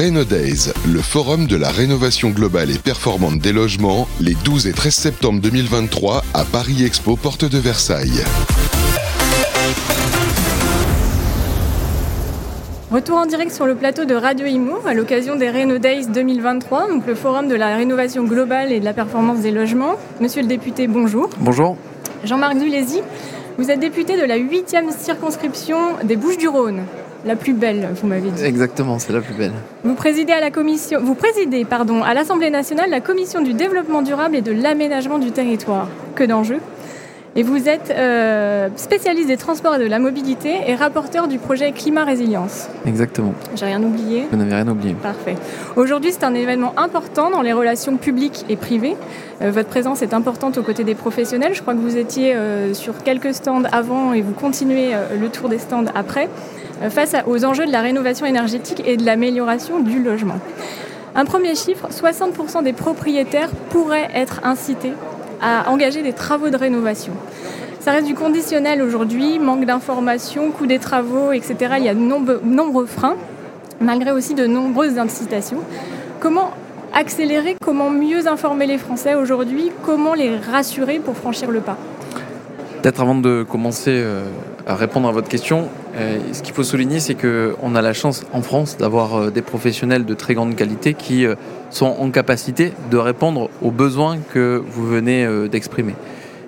Reno Days, le forum de la rénovation globale et performante des logements, les 12 et 13 septembre 2023 à Paris Expo, porte de Versailles. Retour en direct sur le plateau de Radio Imo à l'occasion des Reno Days 2023, donc le forum de la rénovation globale et de la performance des logements. Monsieur le député, bonjour. Bonjour. Jean-Marc Dulézy, vous êtes député de la 8e circonscription des Bouches-du-Rhône. La plus belle, vous m'avez dit. Exactement, c'est la plus belle. Vous présidez à la commission, vous présidez pardon, à l'Assemblée nationale la commission du développement durable et de l'aménagement du territoire. Que d'enjeux et vous êtes euh, spécialiste des transports et de la mobilité et rapporteur du projet Climat Résilience. Exactement. J'ai rien oublié Vous n'avez rien oublié. Parfait. Aujourd'hui, c'est un événement important dans les relations publiques et privées. Euh, votre présence est importante aux côtés des professionnels. Je crois que vous étiez euh, sur quelques stands avant et vous continuez le tour des stands après, face aux enjeux de la rénovation énergétique et de l'amélioration du logement. Un premier chiffre, 60% des propriétaires pourraient être incités à engager des travaux de rénovation. Ça reste du conditionnel aujourd'hui, manque d'informations, coût des travaux, etc. Il y a de nombre- nombreux freins, malgré aussi de nombreuses incitations. Comment accélérer, comment mieux informer les Français aujourd'hui, comment les rassurer pour franchir le pas? Peut-être avant de commencer euh, répondre à votre question, euh, ce qu'il faut souligner, c'est qu'on a la chance en France d'avoir euh, des professionnels de très grande qualité qui euh, sont en capacité de répondre aux besoins que vous venez d'exprimer.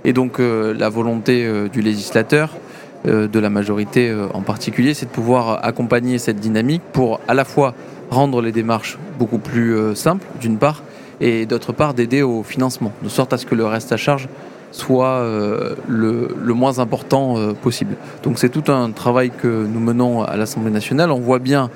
Et donc la volonté du législateur, de la majorité en particulier, c'est de pouvoir accompagner cette dynamique pour à la fois rendre les démarches beaucoup plus simples, d'une part, et d'autre part d'aider au financement, de sorte à ce que le reste à charge soit euh, le, moins important euh, possible. Donc c'est tout un travail que nous menons à l'Assemblée nationale. On voit bien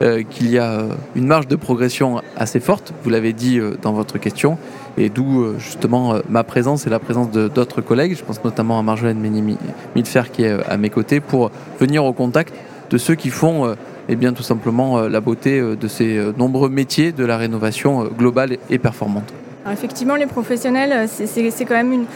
euh, qu'il y a une marge de progression assez forte, vous l'avez dit dans votre question, et d'où justement ma présence et la présence d'autres collègues, je pense notamment à Marjolaine Méni-Milfer qui est à mes côtés, pour venir au contact de ceux qui font eh bien, tout simplement la beauté de ces nombreux métiers de la rénovation globale et performante. Effectivement, les professionnels, c'est quand même une...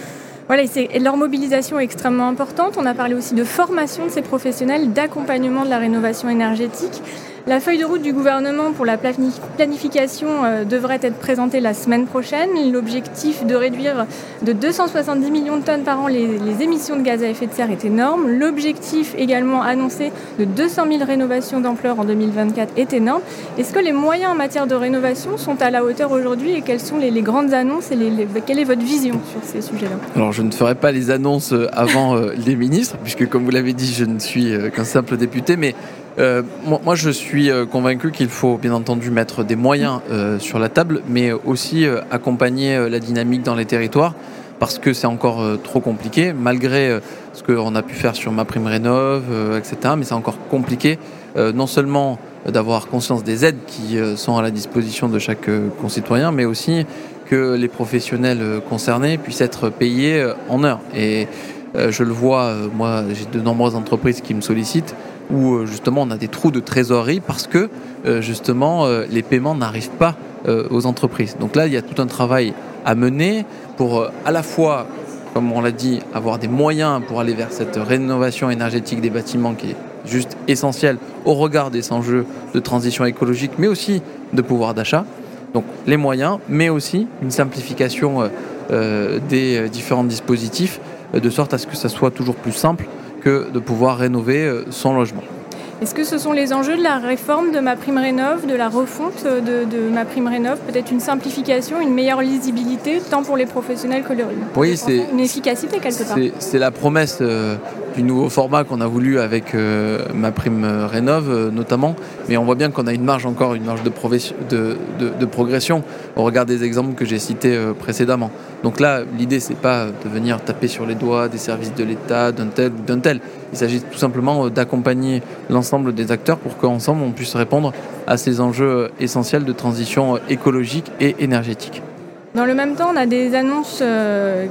Voilà, et leur mobilisation est extrêmement importante. On a parlé aussi de formation de ces professionnels, d'accompagnement de la rénovation énergétique. La feuille de route du gouvernement pour la plani- planification euh, devrait être présentée la semaine prochaine. L'objectif de réduire de 270 millions de tonnes par an les, émissions de gaz à effet de serre est énorme. L'objectif également annoncé de 200 000 rénovations d'ampleur en 2024 est énorme. Est-ce que les moyens en matière de rénovation sont à la hauteur aujourd'hui et quelles sont les, grandes annonces et quelle est votre vision sur ces sujets-là? Alors je ne ferai pas les annonces euh, avant euh, les ministres, puisque comme vous l'avez dit, je ne suis qu'un simple député, mais euh, moi, je suis euh, convaincu qu'il faut bien entendu mettre des moyens euh, sur la table, mais aussi accompagner la dynamique dans les territoires, parce que c'est encore trop compliqué, malgré ce qu'on a pu faire sur ma prime rénov, etc. Mais c'est encore compliqué, non seulement d'avoir conscience des aides qui sont à la disposition de chaque concitoyen, mais aussi que les professionnels concernés puissent être payés en heure. Et je le vois, moi j'ai de nombreuses entreprises qui me sollicitent où euh, justement on a des trous de trésorerie parce que euh, justement euh, les paiements n'arrivent pas aux entreprises. Donc là il y a tout un travail à mener pour à la fois, comme on l'a dit, avoir des moyens pour aller vers cette rénovation énergétique des bâtiments qui est juste essentielle au regard des enjeux de transition écologique, mais aussi de pouvoir d'achat. Donc les moyens, mais aussi une simplification des différents dispositifs, de sorte à ce que ça soit toujours plus simple que de pouvoir rénover euh, son logement. Est-ce que ce sont les enjeux de la réforme de ma prime rénov, de la refonte de, de ma prime rénov, peut-être une simplification, une meilleure lisibilité, tant pour les professionnels que les Oui, c'est- une efficacité quelque part C'est- la promesse euh, du nouveau format qu'on a voulu avec euh, ma prime rénov euh, notamment, mais on voit bien qu'on a une marge encore, une marge de, proves- de, de- de progression au regard des exemples que j'ai cités euh, précédemment. Donc là, l'idée c'est pas de venir taper sur les doigts des services de l'État, d'un tel ou d'un tel. Il s'agit tout simplement euh, d'accompagner l'ensemble des acteurs pour qu'ensemble on puisse répondre à ces enjeux euh, essentiels de transition euh, écologique et énergétique. Dans le même temps, on a des annonces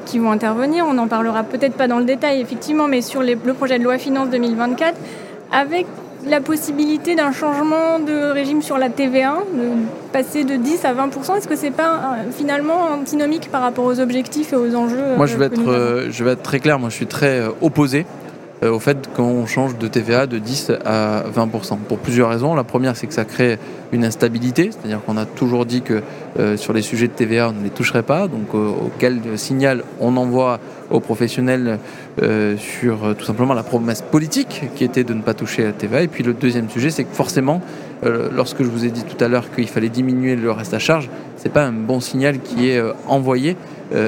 qui vont intervenir. On n'en parlera peut-être pas dans le détail, effectivement, mais sur les- le projet de loi finance 2024, avec la possibilité d'un changement de régime sur la TVA, de passer de 10 à 20% Est-ce que c'est pas finalement antinomique par rapport aux objectifs et aux enjeux Moi, je vais, être, je vais être très clair. Moi, je suis très opposé au fait qu'on change de TVA de 10 à 20%. Pour plusieurs raisons. La première, c'est que ça crée une instabilité, c'est-à-dire qu'on a toujours dit que sur les sujets de TVA, on ne les toucherait pas, donc auquel signal on envoie aux professionnels sur tout simplement la promesse politique qui était de ne pas toucher la TVA. Et puis le deuxième sujet, c'est que forcément, lorsque je vous ai dit tout à l'heure qu'il fallait diminuer le reste à charge, c'est pas un bon signal qui est envoyé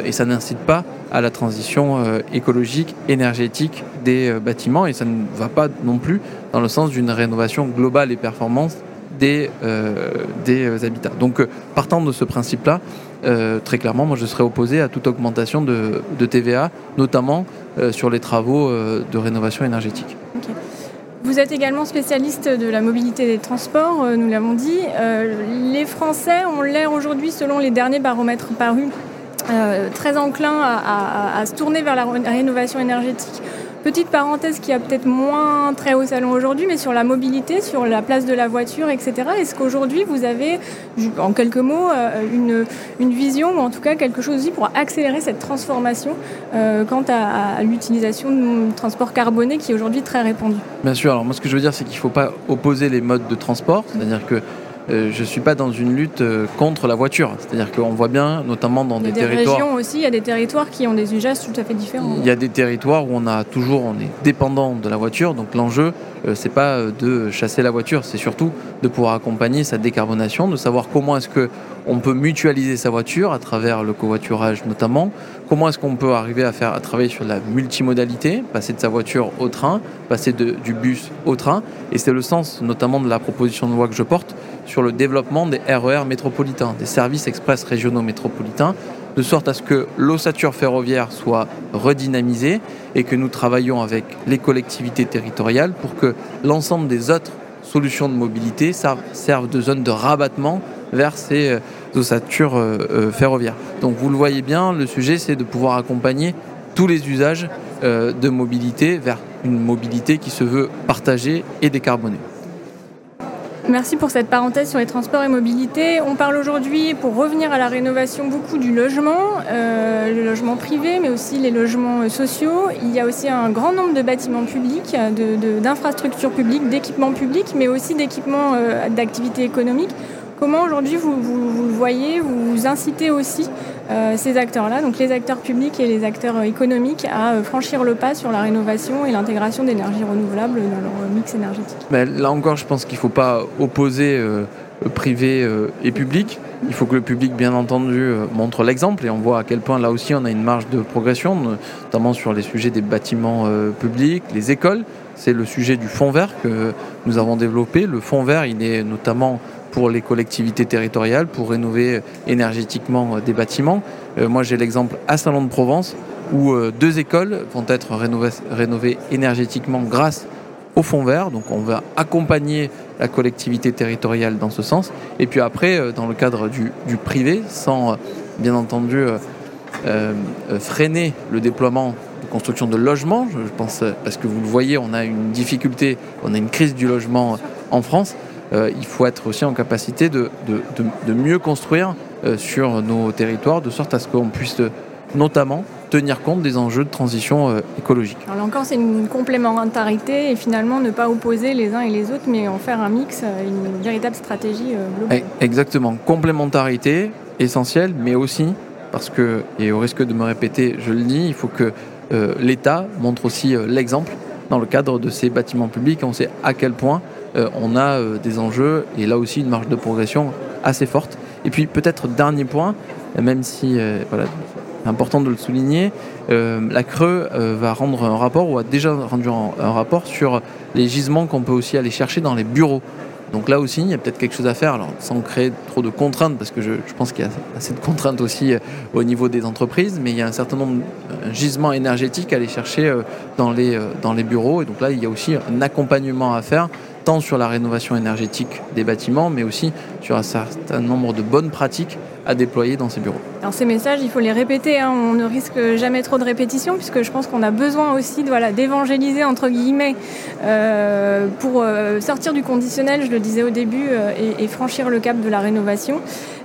et ça n'incite pas à la transition euh, écologique, énergétique des euh, bâtiments et ça ne va pas non plus dans le sens d'une rénovation globale et performance des, euh, des habitats. Donc partant de ce principe-là, très clairement, moi je serais opposé à toute augmentation de, de TVA, notamment sur les travaux de rénovation énergétique. Vous êtes également spécialiste de la mobilité des transports, nous l'avons dit. les Français ont l'air aujourd'hui, selon les derniers baromètres parus euh, très enclin à, se tourner vers la rénovation énergétique. Petite parenthèse qui a peut-être moins très haut salon aujourd'hui, mais sur la mobilité, sur la place de la voiture, etc. Est-ce qu'aujourd'hui vous avez, en quelques mots, euh, une, une, vision ou en tout cas quelque chose aussi pour accélérer cette transformation euh, quant à, à l'utilisation de transport carboné qui est aujourd'hui très répandu? Bien sûr. Alors moi, ce que je veux dire, c'est qu'il ne faut pas opposer les modes de transport, c'est-à-dire que euh, je ne suis pas dans une lutte euh, contre la voiture. C'est-à-dire qu'on voit bien, notamment dans des, des territoires. régions aussi, il y a des territoires qui ont des usages tout à fait différents. Il y a des territoires où on a toujours, on est dépendant de la voiture. Donc l'enjeu, euh, c'est pas de chasser la voiture, c'est surtout de pouvoir accompagner sa décarbonation, de savoir comment est-ce que on peut mutualiser sa voiture à travers le covoiturage notamment. Comment est-ce qu'on peut arriver à faire à travailler sur la multimodalité, passer de sa voiture au train, passer du bus au train. Et c'est le sens notamment de la proposition de loi que je porte sur le développement des RER e métropolitains, des services express régionaux métropolitains, de sorte à ce que l'ossature ferroviaire soit redynamisée et que nous travaillons avec les collectivités territoriales pour que l'ensemble des autres solutions de mobilité servent de zone de rabattement vers ces euh, ossatures euh, euh, ferroviaires. Donc vous le voyez bien, le sujet c'est de pouvoir accompagner tous les usages de mobilité vers une mobilité qui se veut partagée et décarbonée. Merci pour cette parenthèse sur les transports et mobilité. On parle aujourd'hui, pour revenir à la rénovation, beaucoup du logement, euh, le logement privé, mais aussi les logements euh, sociaux. Il y a aussi un grand nombre de bâtiments publics, d'infrastructures publiques, d'équipements publics, mais aussi d'équipements euh, d'activités économiques. Comment aujourd'hui vous, vous, le voyez, vous incitez aussi euh, ces acteurs-là, donc les acteurs publics et les acteurs euh, économiques, à euh, franchir le pas sur la rénovation et l'intégration d'énergies renouvelables dans leur mix énergétique? Là encore, je pense qu'il ne faut pas opposer privé et public. Il faut que le public, bien entendu, montre l'exemple et on voit à quel point là aussi on a une marge de progression, notamment sur les sujets des bâtiments publics, les écoles. C'est le sujet du fonds vert que nous avons développé. Le fonds vert, il est notamment pour les collectivités territoriales, pour rénover énergétiquement euh, des bâtiments. Euh, moi, j'ai l'exemple à Salon de Provence où euh, deux écoles vont être rénovées, énergétiquement grâce au fonds vert. Donc, on va accompagner la collectivité territoriale dans ce sens. Et puis après, dans le cadre du, privé, sans bien entendu freiner le déploiement de construction de logements, je pense, parce que vous le voyez, on a une difficulté, on a une crise du logement en France. Euh, il faut être aussi en capacité de, mieux construire euh, sur nos territoires, de sorte à ce qu'on puisse notamment tenir compte des enjeux de transition euh, écologique. Alors là encore, c'est une complémentarité et finalement ne pas opposer les uns et les autres, mais en faire un mix, une véritable stratégie globale. Eh, exactement, complémentarité essentielle, mais aussi parce que, et au risque de me répéter, je le dis, il faut que l'État montre aussi l'exemple dans le cadre de ces bâtiments publics. On sait à quel point euh, on a euh, des enjeux et là aussi une marge de progression assez forte. Et puis peut-être dernier point, même si euh, voilà, c'est important de le souligner, la Creux va rendre un rapport ou a déjà rendu un, rapport sur les gisements qu'on peut aussi aller chercher dans les bureaux. Donc là aussi, il y a peut-être quelque chose à faire, sans créer trop de contraintes, parce que je, pense qu'il y a assez de contraintes aussi au niveau des entreprises, mais il y a un certain nombre de gisements énergétiques à aller chercher dans les, dans les bureaux. Et donc là, il y a aussi un accompagnement à faire tant sur la rénovation énergétique des bâtiments, mais aussi sur un certain nombre de bonnes pratiques à déployer dans ces bureaux. Alors ces messages, il faut les répéter, hein. on ne risque jamais trop de répétitions, puisque je pense qu'on a besoin aussi d'évangéliser, entre guillemets, euh, pour euh, sortir du conditionnel, je le disais au début, euh, et, franchir le cap de la rénovation.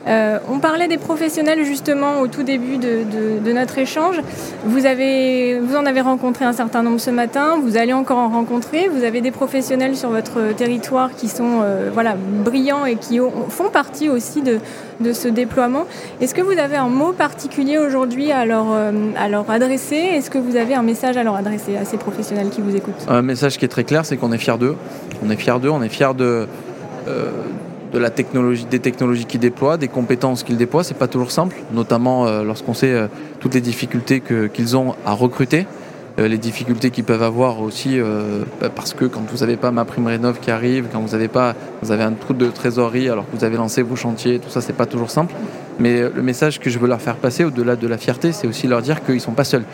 Euh, on parlait des professionnels justement au tout début de, notre échange. Vous, en avez rencontré un certain nombre ce matin, vous allez encore en rencontrer. Vous avez des professionnels sur votre territoire qui sont euh, brillants et qui font partie aussi de, de ce déploiement. Est-ce que vous avez un mot particulier aujourd'hui à, leur, euh, à leur adresser? Est-ce que vous avez un message à leur adresser à ces professionnels qui vous écoutent? Un message qui est très clair, c'est qu'on est fiers d'eux. On est fiers d'eux, on est fiers de de la technologie, des technologies qu'ils déploient, des compétences qu'ils déploient. C'est pas toujours simple, notamment euh, lorsqu'on sait euh, toutes les difficultés qu'ils ont à recruter, euh, les difficultés qu'ils peuvent avoir aussi bah, parce que quand vous n'avez pas ma prime rénov qui arrive, quand vous avez pas, vous avez un trou de trésorerie alors que vous avez lancé vos chantiers, tout ça c'est pas toujours simple. Mais le message que je veux leur faire passer, au-delà de la fierté, c'est aussi leur dire qu'ils sont pas seuls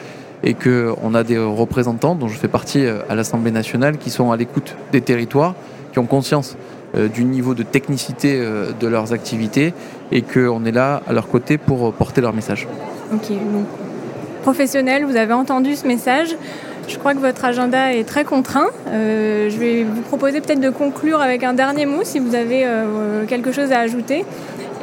et qu'on a des représentants dont je fais partie à l'Assemblée nationale qui sont à l'écoute des territoires, qui ont conscience du niveau de technicité euh, de leurs activités et qu'on est là à leur côté pour porter leur message. Ok, donc professionnel, vous avez entendu ce message. Je crois que votre agenda est très contraint. Euh, je vais vous proposer peut-être de conclure avec un dernier mot si vous avez quelque chose à ajouter.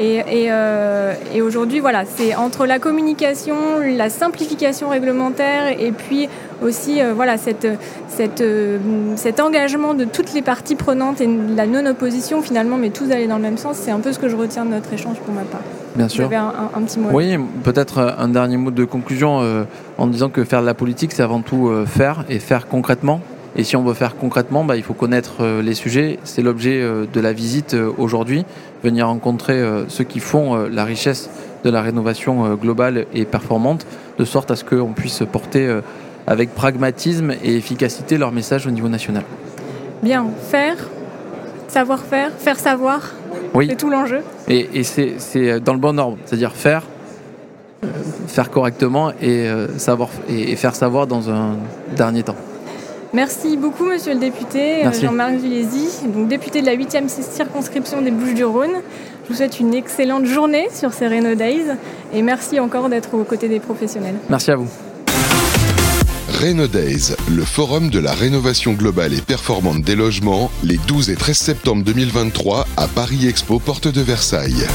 Euh, et, aujourd'hui, voilà, c'est entre la communication, la simplification réglementaire et puis aussi euh, voilà, cette, euh, cet engagement de toutes les parties prenantes et la non-opposition finalement, mais tous aller dans le même sens, c'est un peu ce que je retiens de notre échange pour ma part. Bien sûr. Vous avez un, petit mot. Oui, peut-être un dernier mot de conclusion en disant que faire de la politique, c'est avant tout faire et faire concrètement. Et si on veut faire concrètement, bah, il faut connaître euh, les sujets. C'est l'objet euh, de la visite euh, aujourd'hui, venir rencontrer ceux qui font la richesse de la rénovation globale et performante, de sorte à ce qu'on puisse porter avec pragmatisme et efficacité leur message au niveau national. Bien, faire, savoir-faire, faire savoir, oui. c'est tout l'enjeu. Et, c'est dans le bon ordre, c'est-à-dire faire, faire correctement et, savoir, et faire savoir dans un dernier temps. Merci beaucoup, monsieur le député euh, Jean-Marc donc député de la 8e circonscription des Bouches-du-Rhône. Je vous souhaite une excellente journée sur ces Reno Days et merci encore d'être aux côtés des professionnels. Merci à vous. Reno Days, le forum de la rénovation globale et performante des logements, les 12 et 13 septembre 2023 à Paris Expo, porte de Versailles.